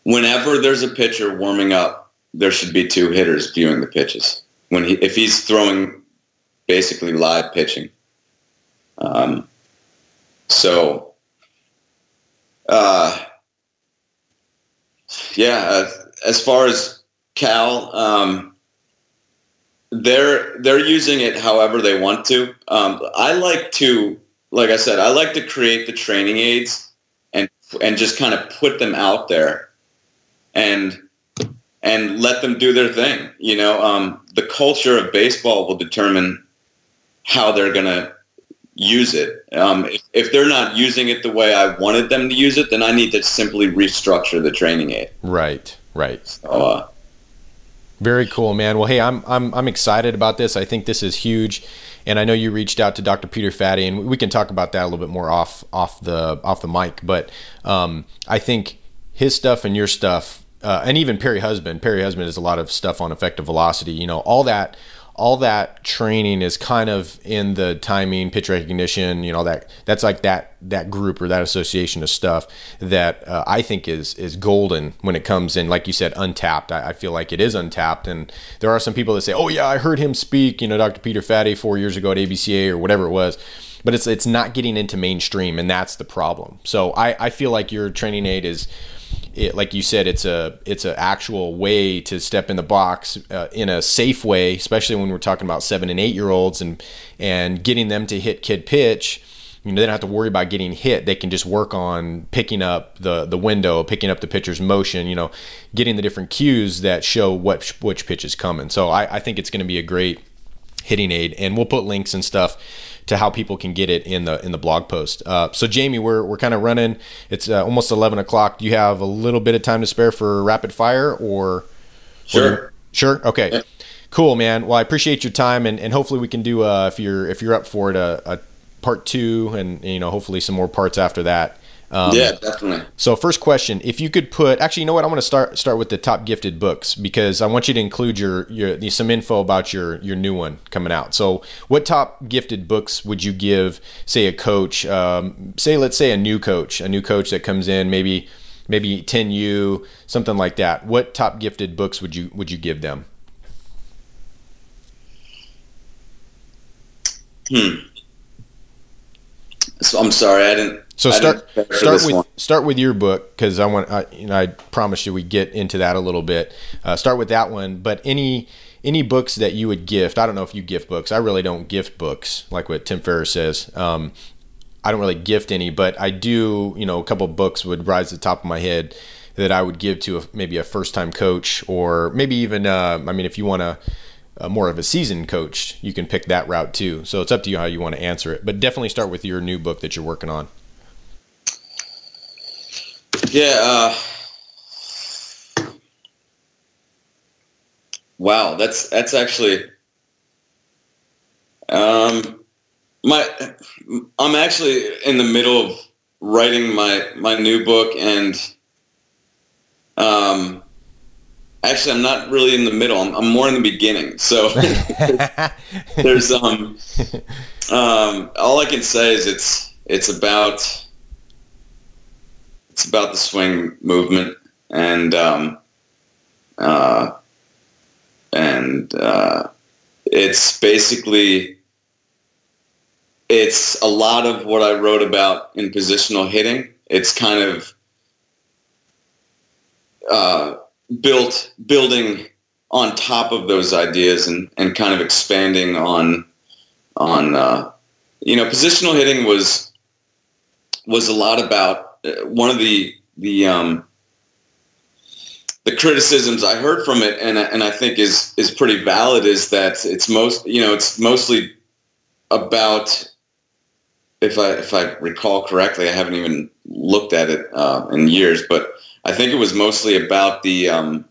whenever there's a pitcher warming up there should be two hitters viewing the pitches. When he if he's throwing basically live pitching. Um, so uh, yeah, uh, as far as Cal, um, they're they're using it however they want to. Um, I like to, like I said, I like to create the training aids and and just kind of put them out there, and and let them do their thing. You know, um, the culture of baseball will determine how they're going to use it. Um, if, if, they're not using it the way I wanted them to use it, then I need to simply restructure the training aid. Right, right. So, uh, Very cool, man. Well, hey, I'm I'm I'm excited about this. I think this is huge, and I know you reached out to Dr. Peter Fadde, and we can talk about that a little bit more off off the off the mic. But um, I think his stuff and your stuff, uh, and even Perry Husband. Perry Husband has a lot of stuff on effective velocity. You know, all that all that training is kind of in the timing, pitch recognition, you know that that's like that that group or that association of stuff that uh, I think is is golden when it comes in. Like you said, untapped. I, I, feel like it is untapped, and there are some people that say, "Oh yeah, I heard him speak," you know, Dr. Peter Fadde four years ago at ABCA or whatever it was. But it's it's not getting into mainstream, and that's the problem. So I, I feel like your training aid is it, like you said, it's a it's an actual way to step in the box uh, in a safe way, especially when we're talking about seven and eight year olds and and getting them to hit kid pitch. You know, they don't have to worry about getting hit. They can just work on picking up the the window, picking up the pitcher's motion. You know, getting the different cues that show what which pitch is coming. So I, I think it's going to be a great hitting aid, and we'll put links and stuff to how people can get it in the in the blog post. Uh, so Jamie, we're we're kind of running. It's uh, almost eleven o'clock. Do you have a little bit of time to spare for rapid fire or? Sure. Or, sure. Okay. Yeah. Cool, man. Well, I appreciate your time, and, and hopefully we can do uh, if you're if you're up for it a, a part two, and you know hopefully some more parts after that. Um, yeah, definitely. So, first question: If you could put, actually, you know what? I want to start start with the top gifted books because I want you to include your your some info about your your new one coming out. So, what top gifted books would you give, say, a coach? Um, say, let's say a new coach, a new coach that comes in, maybe maybe 10U, something like that. What top gifted books would you would you give them? Hmm. So I'm sorry, I didn't. So start start with one. start with your book because I want I, you know I promised you we get into that a little bit. Uh, start with that one, but any any books that you would gift. I don't know if you gift books. I really don't gift books like what Tim Ferriss says. Um, I don't really gift any, but I do. You know, a couple books would rise to the top of my head that I would give to a, maybe a first time coach or maybe even. Uh, I mean, if you want to uh, more of a seasoned coach, you can pick that route too. So it's up to you how you want to answer it. But definitely start with your new book that you're working on. Yeah. Uh, wow, that's that's actually. Um, my, I'm actually in the middle of writing my my new book, and um, actually, I'm not really in the middle. I'm, I'm more in the beginning. So there's um, um, all I can say is it's it's about it's about the swing movement and um, uh, and uh, it's basically it's a lot of what I wrote about in positional hitting. It's kind of uh, built building on top of those ideas and, and kind of expanding on on uh, you know positional hitting was was a lot about one of the the um, the criticisms I heard from it and and I think is is pretty valid is that it's most you know it's mostly about if I if I recall correctly I haven't even looked at it uh, in years but I think it was mostly about the um,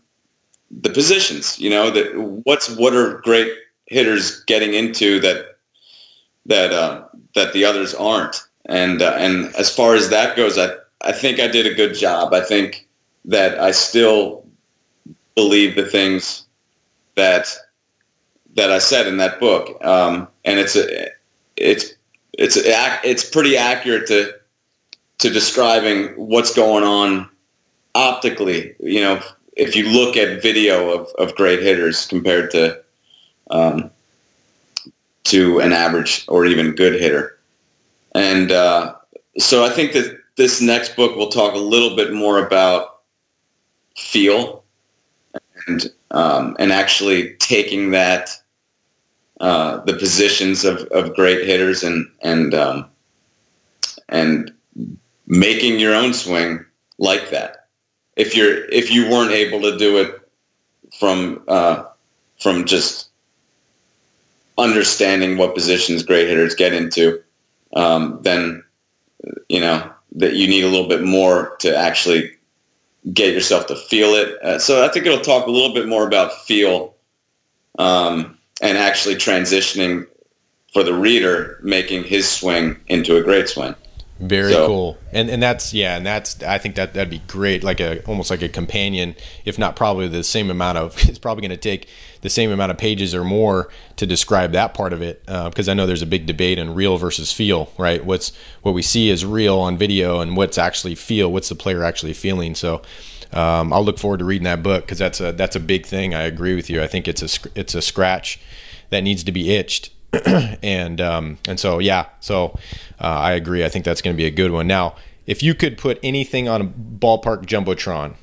the positions. You know, that what's what are great hitters getting into that that uh, that the others aren't. And uh, and as far as that goes, I I think I did a good job. I think that I still believe the things that that I said in that book, um, and it's a it's it's it's pretty accurate to to describing what's going on optically, you know, if you look at video of, of great hitters compared to um, to an average or even good hitter. And uh, so I think that this next book will talk a little bit more about feel and um, and actually taking that uh, the positions of, of great hitters and and um, and making your own swing like that. If you're if you weren't able to do it from uh, from just understanding what positions great hitters get into, um, then you know that you need a little bit more to actually get yourself to feel it. Uh, so I think it'll talk a little bit more about feel um, and actually transitioning for the reader, making his swing into a great swing. Very so, cool. And and that's yeah, and that's I think that that'd be great, like a almost like a companion, if not probably the same amount of. It's probably going to take the same amount of pages or more to describe that part of it, because uh, I know there's a big debate on real versus feel, right? What's what we see is real on video, and what's actually feel. What's the player actually feeling? So. Um, I'll look forward to reading that book because that's a that's a big thing. I agree with you. I think it's a it's a scratch that needs to be itched and um, and so yeah, so uh, I agree. I think that's going to be a good one. Now, if you could put anything on a ballpark jumbotron,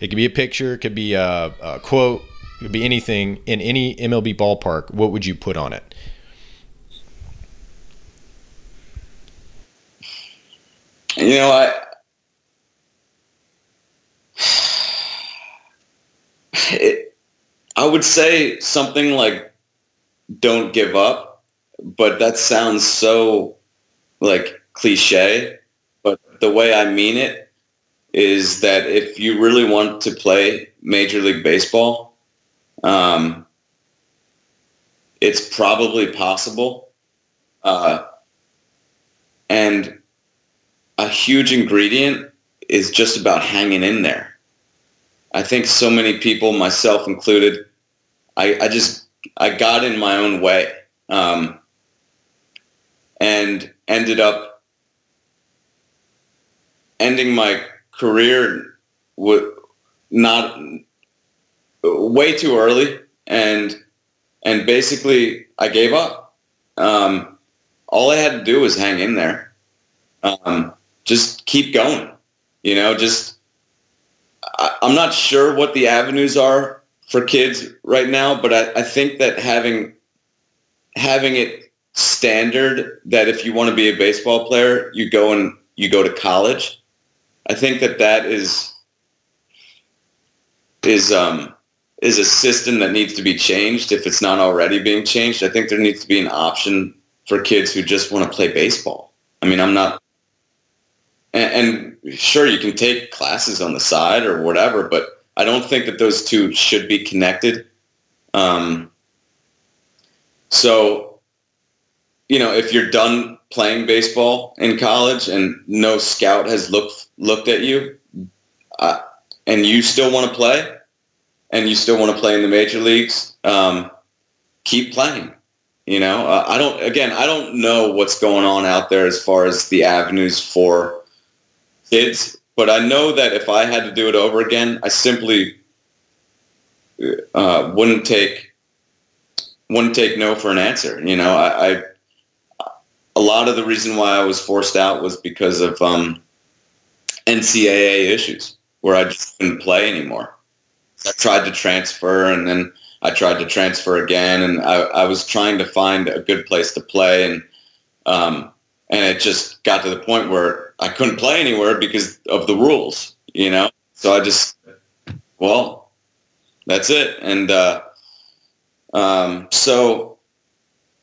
it could be a picture, it could be a, a quote, it could be anything in any MLB ballpark. What would you put on it? You know, I it, I would say something like "Don't give up." But that sounds so like cliche. But the way I mean it is that if you really want to play Major League Baseball, um, it's probably possible. Uh, and a huge ingredient is just about hanging in there. I think so many people, myself included, I, I just I got in my own way. Um, and ended up ending my career not way too early and and basically I gave up. Um, all I had to do was hang in there. Um, just keep going. You know, just I, am not sure what the avenues are for kids right now, but I, I think that having having it standard that if you want to be a baseball player, you go and you go to college. I think that that is is um, is a system that needs to be changed if it's not already being changed. I think there needs to be an option for kids who just want to play baseball. I mean, I'm not, and, and sure you can take classes on the side or whatever, but I don't think that those two should be connected. Um, so you know, if you're done playing baseball in college and no scout has looked looked at you, uh, and you still want to play, and you still want to play in the major leagues, um, keep playing. You know, uh, I don't. Again, I don't know what's going on out there as far as the avenues for kids, but I know that if I had to do it over again, I simply uh, wouldn't take wouldn't take no for an answer. You know, I, I a lot of the reason why I was forced out was because of um, NCAA issues where I just couldn't play anymore. I tried to transfer and then I tried to transfer again and I, I was trying to find a good place to play and um, and it just got to the point where I couldn't play anywhere because of the rules, you know? So I just, well, that's it. And uh, um, so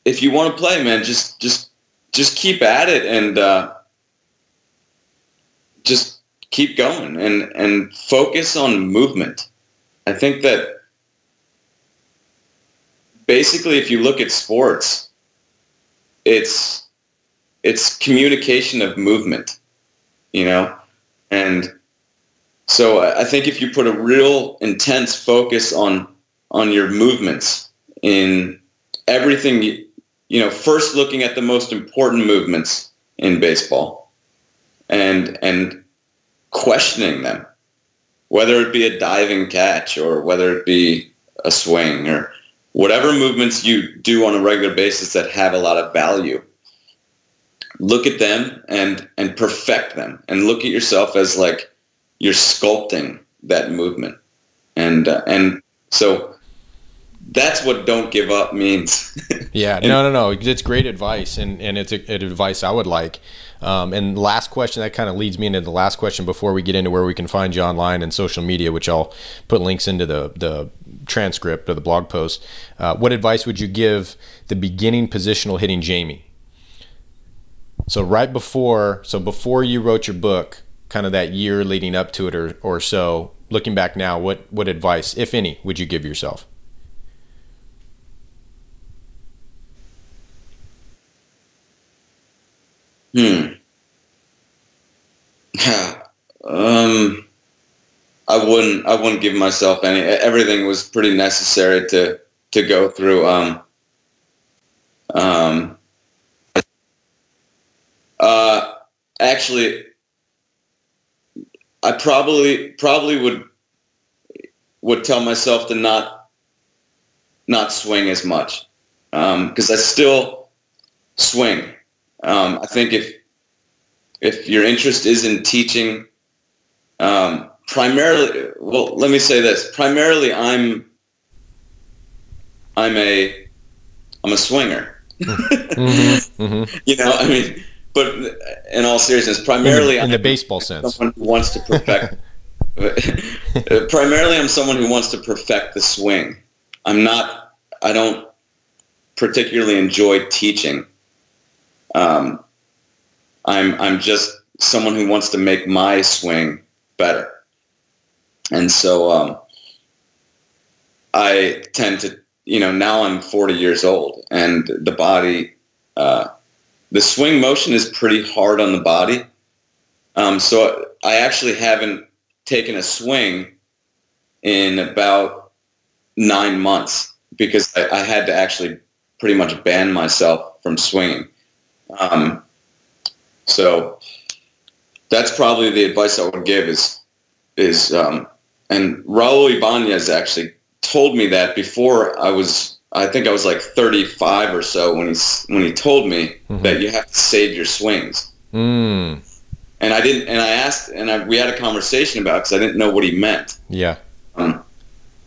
if you want to play, man, just just just keep at it and uh, just keep going and and focus on movement. I think that basically, if you look at sports, it's it's communication of movement, you know, and so I think if you put a real intense focus on on your movements in everything you know, first looking at the most important movements in baseball and and questioning them, whether it be a diving catch or whether it be a swing or whatever movements you do on a regular basis that have a lot of value. Look at them and and perfect them, and look at yourself as like you're sculpting that movement, and uh, and so that's what don't give up means. yeah, no, no, no. It's great advice, and and it's a, advice I would like. Um, and last question that kind of leads me into the last question before we get into where we can find you online and social media, which I'll put links into the the transcript or the blog post. Uh, what advice would you give the beginning positional hitting Jamie? So right before, so before you wrote your book, kind of that year leading up to it or, or so, looking back now, what, what advice, if any, would you give yourself? Hmm. um, I wouldn't. I wouldn't give myself any. Everything was pretty necessary to to go through. Um. Um. Uh, actually, I probably probably would would tell myself to not not swing as much because um, I still swing. Um, I think if if your interest is in teaching, um, primarily, well, let me say this: primarily, I'm I'm a I'm a swinger. mm-hmm, mm-hmm. You know, I mean, but in all seriousness, primarily in, in the baseball sense, someone who wants to perfect. primarily, I'm someone who wants to perfect the swing. I'm not. I don't particularly enjoy teaching. Um, I'm I'm just someone who wants to make my swing better, and so um, I tend to. You know, now I'm 40 years old, and the body. Uh, the swing motion is pretty hard on the body. Um, so I actually haven't taken a swing in about nine months because I, I had to actually pretty much ban myself from swinging. Um, so that's probably the advice I would give is is um, and Raul Ibanez actually told me that before I was I think I was like 35 or so when he when he told me mm-hmm. that you have to save your swings. Mm. And I didn't, and I asked, and I, we had a conversation about because I didn't know what he meant. Yeah. Um,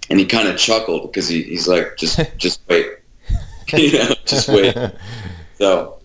and he kind of chuckled because he, he's like, just just wait, you know, just wait. So,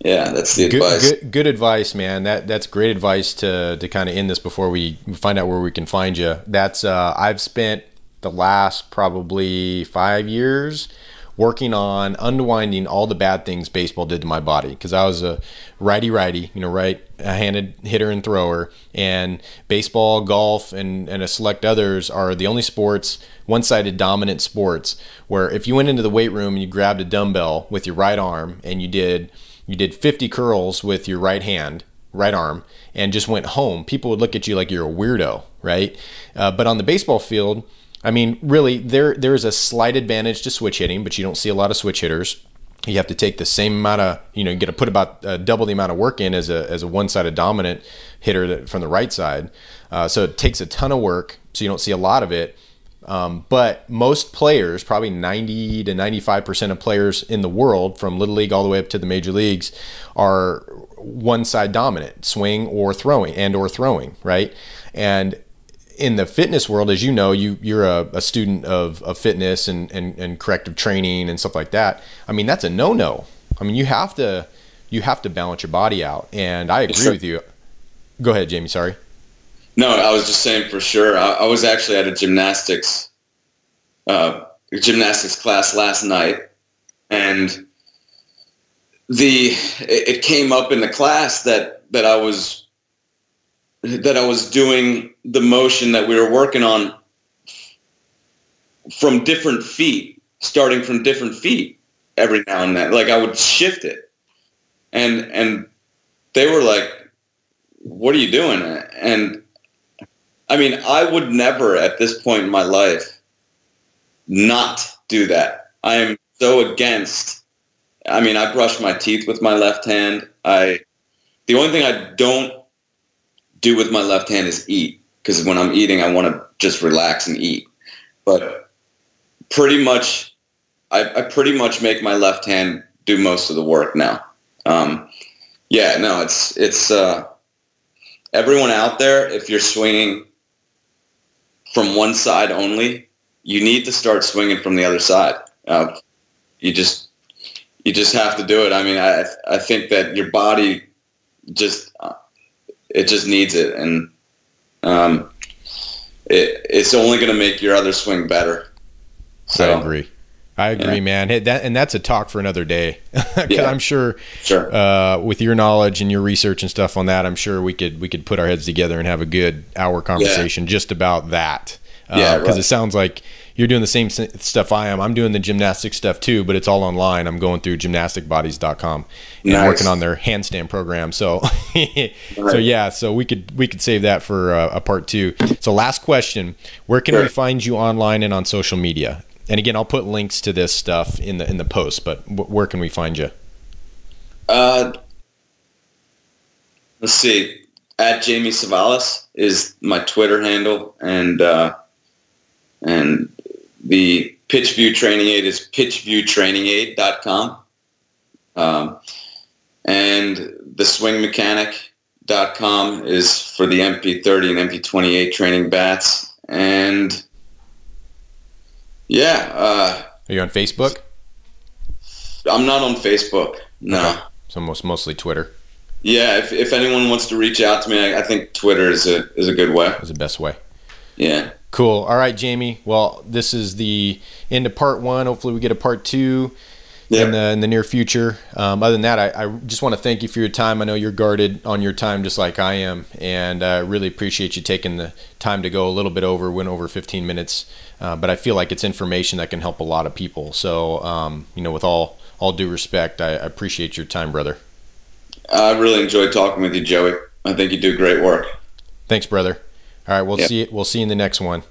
yeah, that's the good, advice. Good, good advice, man. That that's great advice to to kind of end this before we find out where we can find you. That's uh, I've spent the last probably five years working on unwinding all the bad things baseball did to my body because I was a righty righty, you know, right handed hitter and thrower. And baseball, golf, and, and a select others are the only sports, one sided dominant sports, where if you went into the weight room and you grabbed a dumbbell with your right arm and you did you did 50 curls with your right hand, right arm, and just went home, people would look at you like you're a weirdo, right? Uh, but on the baseball field, I mean, really, there there is a slight advantage to switch hitting, but you don't see a lot of switch hitters. You have to take the same amount of, you know, you got to put about uh, double the amount of work in as a as a one-sided dominant hitter from the right side. Uh, so it takes a ton of work. So you don't see a lot of it. Um, but most players, probably 90 to 95 percent of players in the world, from little league all the way up to the major leagues, are one side dominant, swing or throwing, and or throwing, right? And in the fitness world, as you know, you you're a, a student of, of fitness and, and, and corrective training and stuff like that. I mean, that's a no no. I mean, you have to you have to balance your body out, and I agree sure. with you. Go ahead, Jamie. Sorry. No, I was just saying for sure. I, I was actually at a gymnastics uh, gymnastics class last night, and the it came up in the class that that I was that I was doing the motion that we were working on from different feet, starting from different feet every now and then. Like I would shift it. And and they were like, What are you doing? And I mean, I would never at this point in my life not do that. I am so against I mean, I brush my teeth with my left hand. I the only thing I don't do with my left hand is eat because when I'm eating, I want to just relax and eat. But pretty much, I, I, pretty much make my left hand do most of the work now. Um, yeah, no, it's it's uh, everyone out there. If you're swinging from one side only, you need to start swinging from the other side. Uh, you just you just have to do it. I mean, I I think that your body just it just needs it, and um, it it's only going to make your other swing better. So, I agree. I agree, yeah. man. Hey, that, and that's a talk for another day. yeah. I'm sure, sure. Uh, with your knowledge and your research and stuff on that, I'm sure we could we could put our heads together and have a good hour conversation yeah. just about that. Uh, yeah, because right. it sounds like you're doing the same stuff I am. I'm doing the gymnastic stuff too, but it's all online. I'm going through gymnasticbodies.com and nice. working on their handstand program. So, right. so yeah, so we could we could save that for uh, a part two. So, last question: Where can sure. we find you online and on social media? And again, I'll put links to this stuff in the in the post. But w- where can we find you? Uh, let's see. At Jamie Cevallos is my Twitter handle, and uh, and the PitchView Training Aid is pitchviewtrainingaid.com. Um, and the swingmechanic.com is for the MP30 and MP28 training bats. And yeah. Uh, Are you on Facebook? I'm not on Facebook. No. Okay. So most mostly Twitter. Yeah. If, if anyone wants to reach out to me, I, I think Twitter is a is a good way. Is the best way. Yeah. Cool. All right, Jamie. Well, this is the end of part one. Hopefully, we get a part two yeah. in the in the near future. Um, other than that, I, I, just want to thank you for your time. I know you're guarded on your time just like I am, and I really appreciate you taking the time to go a little bit over, went over 15 minutes. Uh, but I feel like it's information that can help a lot of people. So, um, you know, with all all due respect, I, appreciate your time, brother. I really enjoyed talking with you, Joey. I think you do great work. Thanks, brother. All right, we'll yep. see. We'll see you in the next one.